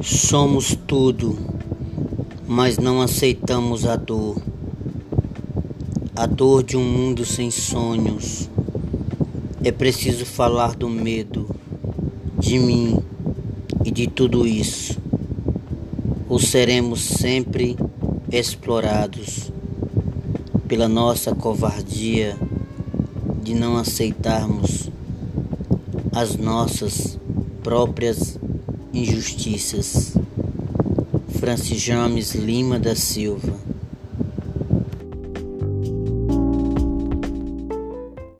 Somos tudo, mas não aceitamos a dor. A dor de um mundo sem sonhos. É preciso falar do medo, de mim e de tudo isso. Ou seremos sempre explorados pela nossa covardia de não aceitarmos as nossas próprias injustiças. Francis James Lima da Silva